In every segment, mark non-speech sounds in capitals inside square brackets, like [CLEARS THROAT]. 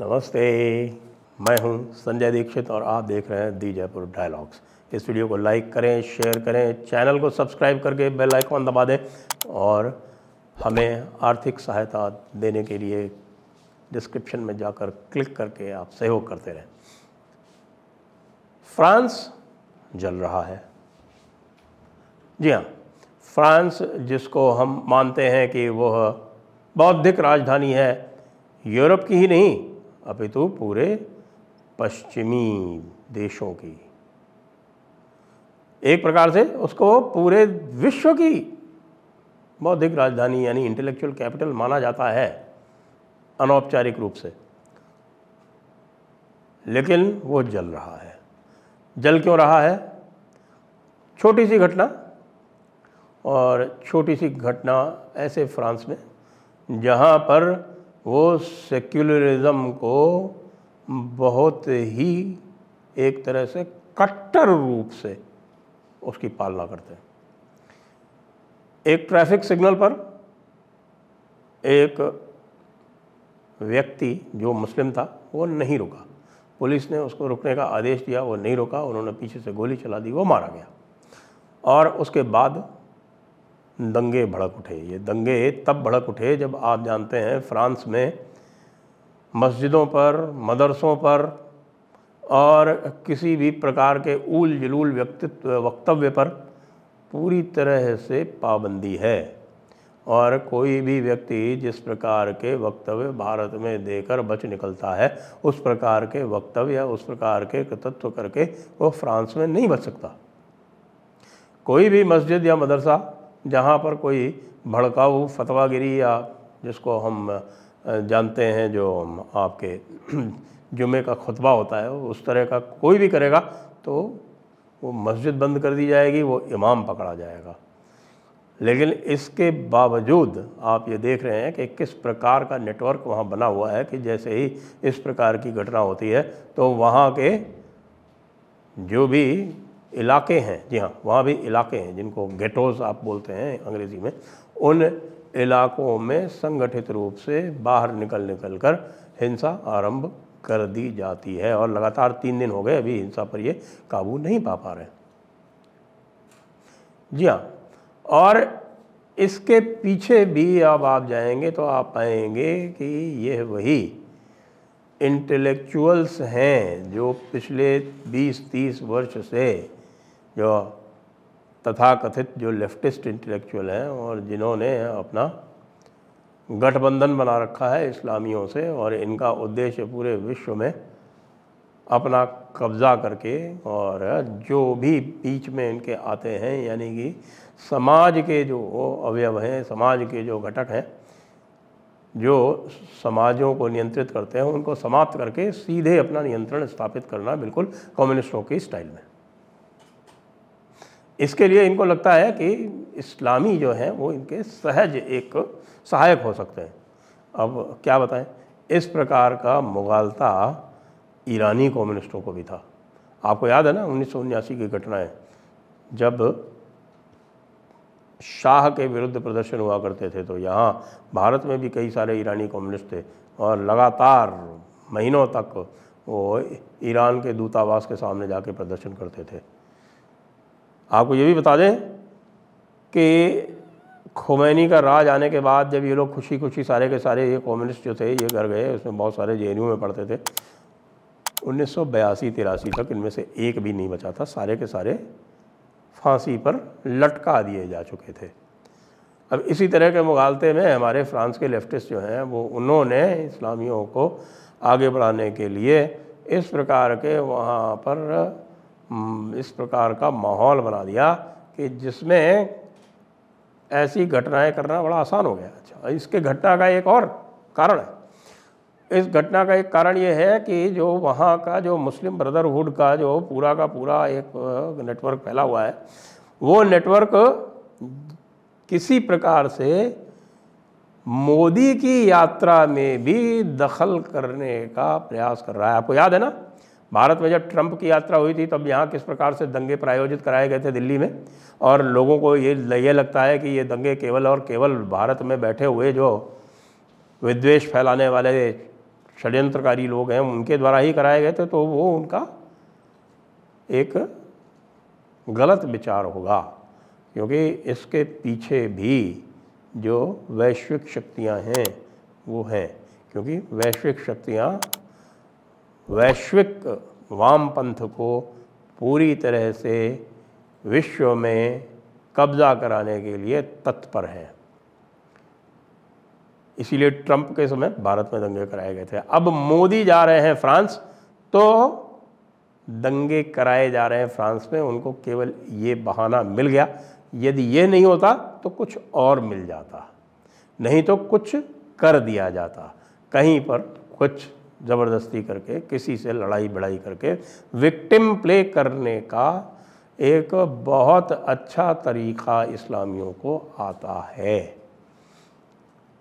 नमस्ते। मैं हूँ संजय दीक्षित और आप देख रहे हैं दी जयपुर डायलॉग्स। इस वीडियो को लाइक करें, शेयर करें, चैनल को सब्सक्राइब करके बेल आइकॉन दबा दें और हमें आर्थिक सहायता देने के लिए डिस्क्रिप्शन में जाकर क्लिक करके आप सहयोग करते रहें। फ्रांस जल रहा है। जी हाँ फ्रांस जिसको हम मानते हैं कि वह बौद्धिक राजधानी है, यूरोप की ही नहीं अपितु पूरे पश्चिमी देशों की। एक प्रकार से उसको पूरे विश्व की बौद्धिक राजधानी यानी इंटेलेक्चुअल कैपिटल माना जाता है, अनौपचारिक रूप से। लेकिन वो जल रहा है। जल क्यों रहा है? छोटी सी घटना, और छोटी सी घटना ऐसे फ्रांस में, जहाँ पर वो सेक्युलरिज्म को बहुत ही एक तरह से कट्टर रूप से उसकी पालना करते हैं। एक ट्रैफ़िक सिग्नल पर एक व्यक्ति जो मुस्लिम था, वो नहीं रुका। पुलिस ने उसको रुकने का आदेश दिया, वो नहीं रुका, उन्होंने पीछे से गोली चला दी, वो मारा गया। और उसके बाद दंगे भड़क उठे। ये दंगे तब भड़क उठे जब आप जानते हैं फ्रांस में मस्जिदों पर, मदरसों पर और किसी भी प्रकार के ऊल जलूल व्यक्तित्व, वक्तव्य पर पूरी तरह से पाबंदी है। और कोई भी व्यक्ति जिस प्रकार के वक्तव्य भारत में देकर बच निकलता है, उस प्रकार के वक्तव्य या उस प्रकार के कृतत्व करके वो फ्रांस में नहीं बच सकता। कोई भी मस्जिद या मदरसा जहाँ पर कोई भड़काऊ फतवागिरी या जिसको हम जानते हैं जो आपके [CLEARS THROAT] जुमे का खुतबा होता है उस तरह का कोई भी करेगा तो वो मस्जिद बंद कर दी जाएगी, वो इमाम पकड़ा जाएगा। लेकिन इसके बावजूद आप ये देख रहे हैं कि किस प्रकार का नेटवर्क वहाँ बना हुआ है कि जैसे ही इस प्रकार की घटना होती है तो वहाँ के जो भी इलाके हैं, जी हाँ वहाँ भी इलाके हैं, जिनको गेटोज आप बोलते हैं अंग्रेज़ी में, उन इलाकों में संगठित रूप से बाहर निकल निकल कर हिंसा आरंभ कर दी जाती है और लगातार तीन दिन हो गए, अभी हिंसा पर ये काबू नहीं पा पा रहे। जी हाँ और इसके पीछे भी अब आप जाएँगे तो आप पाएँगे कि यह वही इंटेलेक्चुअल्स हैं जो पिछले 20-30 वर्ष से जो तथाकथित जो लेफ्टिस्ट इंटेलेक्चुअल हैं और जिन्होंने अपना गठबंधन बना रखा है इस्लामियों से और इनका उद्देश्य पूरे विश्व में अपना कब्ज़ा करके और जो भी बीच में इनके आते हैं, यानी कि समाज के जो अवयव हैं, समाज के जो घटक हैं, जो समाजों को नियंत्रित करते हैं, उनको समाप्त करके सीधे अपना नियंत्रण स्थापित करना बिल्कुल कम्युनिस्टों की स्टाइल में। इसके लिए इनको लगता है कि इस्लामी जो हैं, वो इनके सहज एक सहायक हो सकते हैं। अब क्या बताएँ, इस प्रकार का मुगालता ईरानी कम्युनिस्टों को भी था। आपको याद है ना, उन्नीस की घटनाएँ, जब शाह के विरुद्ध प्रदर्शन हुआ करते थे तो यहाँ भारत में भी कई सारे ईरानी कम्युनिस्ट थे और लगातार महीनों तक वो ईरान के दूतावास के सामने जाके प्रदर्शन करते थे। आपको ये भी बता दें कि खोमैनी का राज आने के बाद जब ये लोग खुशी खुशी सारे के सारे ये कम्युनिस्ट जो थे, ये घर गए, उसमें बहुत सारे जे में पढ़ते थे। उन्नीस सौ बयासी तिरासी तक इनमें से एक भी नहीं बचा था। सारे के सारे फांसी पर लटका दिए जा चुके थे। अब इसी तरह के मुगालते में हमारे फ्रांस के लेफ्टिस्ट जो हैं, वो उन्होंने इस्लामियों को आगे बढ़ाने के लिए इस प्रकार के वहाँ पर इस प्रकार का माहौल बना दिया कि जिसमें ऐसी घटनाएँ करना बड़ा आसान हो गया। अच्छा इसके घटना का एक और कारण है। इस घटना का एक कारण ये है कि जो वहाँ का जो मुस्लिम ब्रदरहुड का जो पूरा का पूरा एक नेटवर्क फैला हुआ है, वो नेटवर्क किसी प्रकार से मोदी की यात्रा में भी दखल करने का प्रयास कर रहा है। आपको याद है ना? भारत में जब ट्रंप की यात्रा हुई थी, तब यहाँ किस प्रकार से दंगे प्रायोजित कराए गए थे दिल्ली में? और लोगों को ये ये लगता है कि ये दंगे केवल और केवल भारत में बैठे हुए जो विद्वेष फैलाने वाले षड्यंत्रकारी लोग हैं, उनके द्वारा ही कराए गए थे तो वो उनका एक गलत विचार होगा। क्योंकि इसके पीछे भी जो वैश्विक शक्तियाँ हैं, वो हैं। क्योंकि वैश्विक शक्तियाँ वैश्विक वामपंथ को पूरी तरह से विश्व में कब्जा कराने के लिए तत्पर हैं। इसीलिए ट्रंप के समय भारत में दंगे कराए गए थे। अब मोदी जा रहे हैं फ्रांस तो दंगे कराए जा रहे हैं फ्रांस में, उनको केवल ये बहाना मिल गया। यदि ये नहीं होता तो कुछ और मिल जाता। नहीं तो कुछ कर दिया जाता। कहीं पर कुछ ज़बरदस्ती करके, किसी से लड़ाई बड़ाई करके विक्टिम प्ले करने का एक बहुत अच्छा तरीक़ा इस्लामियों को आता है।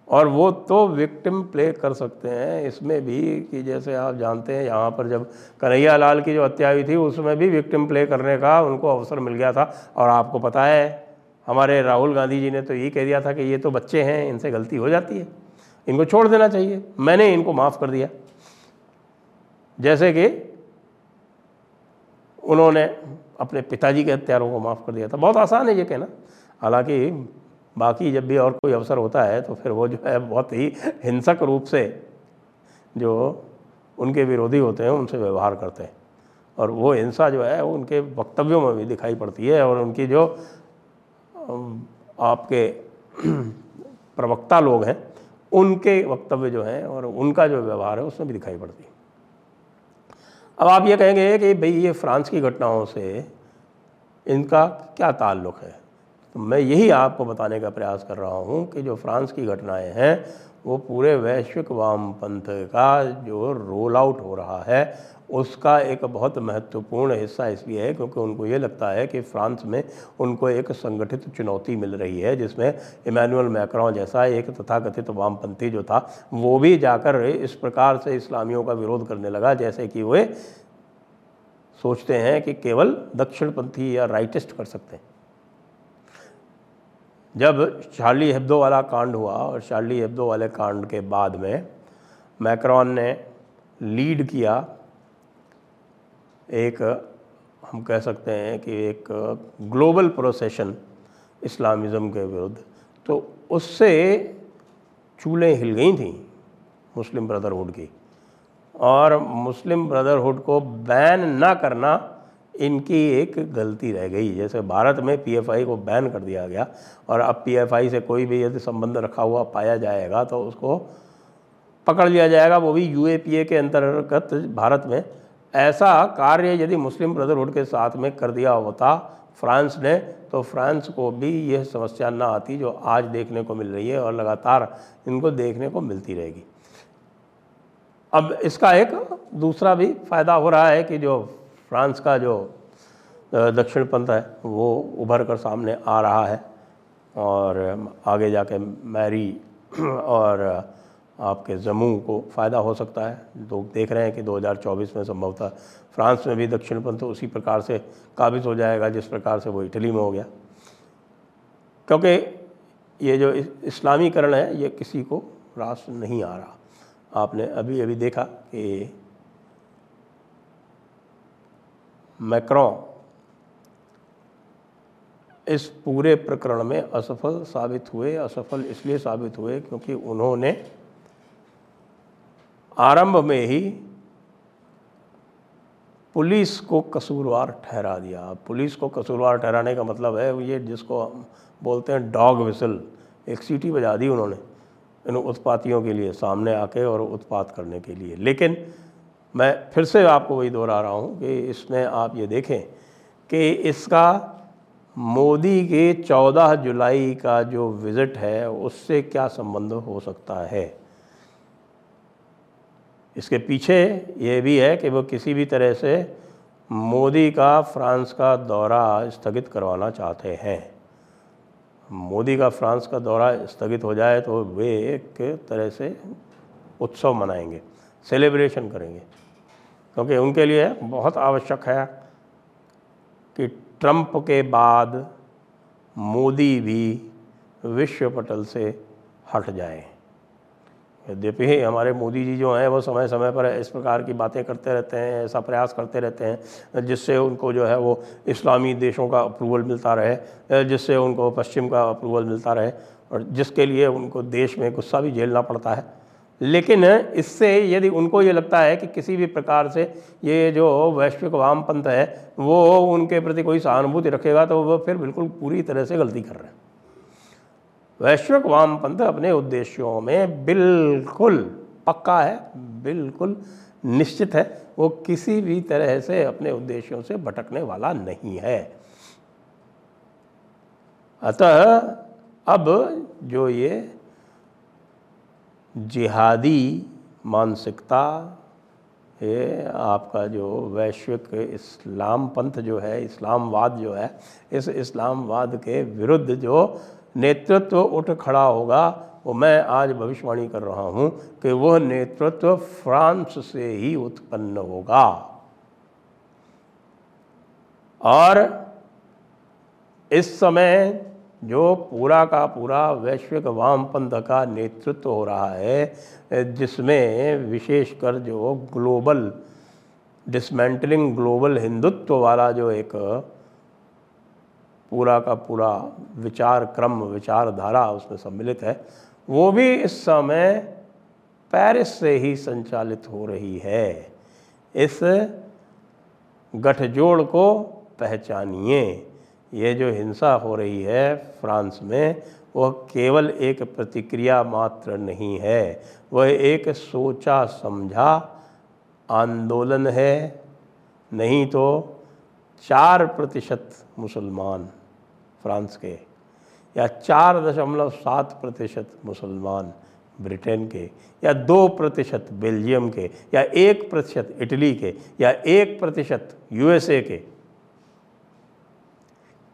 और वो तो विक्टिम प्ले कर सकते हैं। इसमें भी कि जैसे आप जानते हैं, यहाँ पर जब कन्हैया लाल की जो हत्या हुई थी, उसमें भी विक्टिम प्ले करने का उनको अवसर मिल गया था। और आपको पता है, हमारे राहुल गांधी जी ने तो यही कह दिया था कि ये तो बच्चे हैं, इनसे गलती हो जाती है। इनको छोड़ देना चाहिए। मैंने इनको माफ़ कर दिया। जैसे कि उन्होंने अपने पिताजी के हत्यारों को माफ़ कर दिया था। बहुत आसान है ये कहना। हालाँकि बाकी जब भी और कोई अवसर होता है तो फिर वो जो है बहुत ही हिंसक रूप से जो उनके विरोधी होते हैं, उनसे व्यवहार करते हैं। और वो हिंसा जो है, वो उनके वक्तव्यों में भी दिखाई पड़ती है और उनकी जो आपके [CLEARS THROAT] प्रवक्ता लोग हैं, उनके वक्तव्य जो हैं और उनका जो व्यवहार है, उसमें भी दिखाई पड़ती है। अब आप ये कहेंगे कि भाई ये फ्रांस की घटनाओं से इनका क्या ताल्लुक़ है? तो मैं यही आपको बताने का प्रयास कर रहा हूँ कि जो फ्रांस की घटनाएँ हैं, वो पूरे वैश्विक वामपंथ का जो रोल आउट हो रहा है उसका एक बहुत महत्वपूर्ण हिस्सा इसलिए है क्योंकि उनको ये लगता है कि फ्रांस में उनको एक संगठित चुनौती मिल रही है, जिसमें इमानुअल मैक्रॉन जैसा एक तथाकथित वामपंथी जो था, वो भी जाकर इस प्रकार से इस्लामियों का विरोध करने लगा, जैसे कि वे सोचते हैं कि केवल दक्षिणपंथी या राइटिस्ट कर सकते हैं। जब चार्ली हेब्दो वाला कांड हुआ और चार्ली हेब्दो वाले कांड के बाद में मैक्रॉन ने लीड किया एक, हम कह सकते हैं कि एक ग्लोबल प्रोसेशन इस्लामिज़म के विरुद्ध। तो उससे चूलें हिल गई थी मुस्लिम ब्रदरहुड की। और मुस्लिम ब्रदरहुड को बैन ना करना इनकी एक गलती रह गई। जैसे भारत में पीएफआई को बैन कर दिया गया और अब पीएफआई से कोई भी यदि संबंध रखा हुआ पाया जाएगा तो उसको पकड़ लिया जाएगा। वो भी यूएपीए के अंतर्गत भारत में ऐसा कार्य यदि मुस्लिम ब्रदरहुड के साथ में कर दिया होता फ्रांस ने तो फ्रांस को भी यह समस्या ना आती जो आज देखने को मिल रही है और लगातार इनको देखने को मिलती रहेगी। अब इसका एक दूसरा भी फ़ायदा हो रहा है कि जो फ्रांस का जो दक्षिण पंथ है, वो उभर कर सामने आ रहा है और आगे जाके मैरी [CLEARS THROAT] और आपके जम्मू को फ़ायदा हो सकता है। लोग देख रहे हैं कि 2024 में संभवतः फ्रांस में भी दक्षिण पंथ उसी प्रकार से काबिज हो जाएगा, जिस प्रकार से वो इटली में हो गया। क्योंकि ये जो इस्लामीकरण है, ये किसी को रास नहीं आ रहा। आपने अभी अभी देखा कि मैक्रॉ इस पूरे प्रकरण में असफल साबित हुए, असफल इसलिए साबित हुए क्योंकि उन्होंने आरंभ में ही पुलिस को कसूरवार ठहरा दिया। पुलिस को कसूरवार ठहराने का मतलब है ये जिसको बोलते हैं डॉग विसल, एक सीटी बजा दी उन्होंने इन उत्पातियों के लिए सामने आके और उत्पात करने के लिए। लेकिन मैं फिर से आपको वही दोहरा रहा हूँ कि इसमें आप ये देखें कि इसका मोदी के 14 जुलाई का जो विज़िट है, उससे क्या संबंध हो सकता है? इसके पीछे ये भी है कि वो किसी भी तरह से मोदी का, फ्रांस का दौरा स्थगित करवाना चाहते हैं। मोदी का, फ्रांस का दौरा स्थगित हो जाए तो वे एक तरह से उत्सव मनाएँगे, सेलिब्रेशन करेंगे। क्योंकि उनके लिए बहुत आवश्यक है कि ट्रंप के बाद मोदी भी विश्व पटल से हट जाए। यद्यपि हमारे मोदी जी जो हैं, वो समय समय पर इस प्रकार की बातें करते रहते हैं, ऐसा प्रयास करते रहते हैं, जिससे उनको जो है वो इस्लामी देशों का अप्रूवल मिलता रहे, जिससे उनको पश्चिम का अप्रूवल मिलता रहे, और जिसके लिए उनको देश में गुस्सा भी झेलना पड़ता है। लेकिन इससे यदि उनको ये लगता है कि किसी भी प्रकार से ये जो वैश्विक वामपंथ है, वो उनके प्रति कोई सहानुभूति रखेगा तो वो फिर बिल्कुल पूरी तरह से गलती कर रहे हैं। वैश्विक वामपंथ अपने उद्देश्यों में बिल्कुल पक्का है, बिल्कुल निश्चित है, वो किसी भी तरह से अपने उद्देश्यों से भटकने वाला नहीं है। अतः अब जो ये जिहादी मानसिकता, ये आपका जो वैश्विक इस्लाम पंथ जो है, इस्लामवाद जो है, इस इस्लामवाद के विरुद्ध जो नेतृत्व उठ खड़ा होगा, वो मैं आज भविष्यवाणी कर रहा हूँ कि वह नेतृत्व फ्रांस से ही उत्पन्न होगा। और इस समय जो पूरा का पूरा वैश्विक वामपंथ का नेतृत्व हो रहा है, जिसमें विशेषकर जो ग्लोबल, डिसमेंटलिंग ग्लोबल हिंदुत्व वाला जो एक पूरा का पूरा विचार क्रम, विचारधारा उसमें सम्मिलित है। वो भी इस समय पेरिस से ही संचालित हो रही है। इस गठजोड़ को पहचानिए। ये जो हिंसा हो रही है फ्रांस में, वह केवल एक प्रतिक्रिया मात्र नहीं है। वह एक सोचा समझा आंदोलन है। नहीं तो चार प्रतिशत मुसलमान फ्रांस के, या चार दशमलव सात प्रतिशत मुसलमान ब्रिटेन के, या दो प्रतिशत बेल्जियम के, या एक प्रतिशत इटली के, या एक प्रतिशत यूएसए के।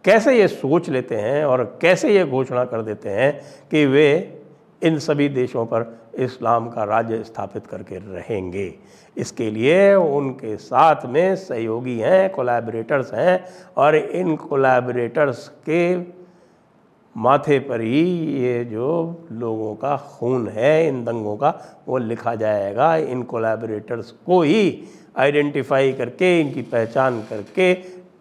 कैसे ये सोच लेते हैं और कैसे ये घोषणा कर देते हैं कि वे इन सभी देशों पर इस्लाम का राज्य स्थापित करके रहेंगे। इसके लिए उनके साथ में सहयोगी हैं कोलैबोरेटर्स हैं और इन कोलैबोरेटर्स के माथे पर ही ये जो लोगों का खून है, इन दंगों का, वो लिखा जाएगा। इन कोलैबोरेटर्स को ही आइडेंटिफाई करके, इनकी पहचान करके,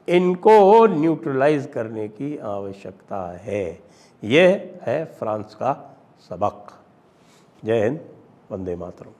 इनको न्यूट्रलाइज करने की आवश्यकता है। ये है फ्रांस का सबक। जय हिंद वंदे मातरम।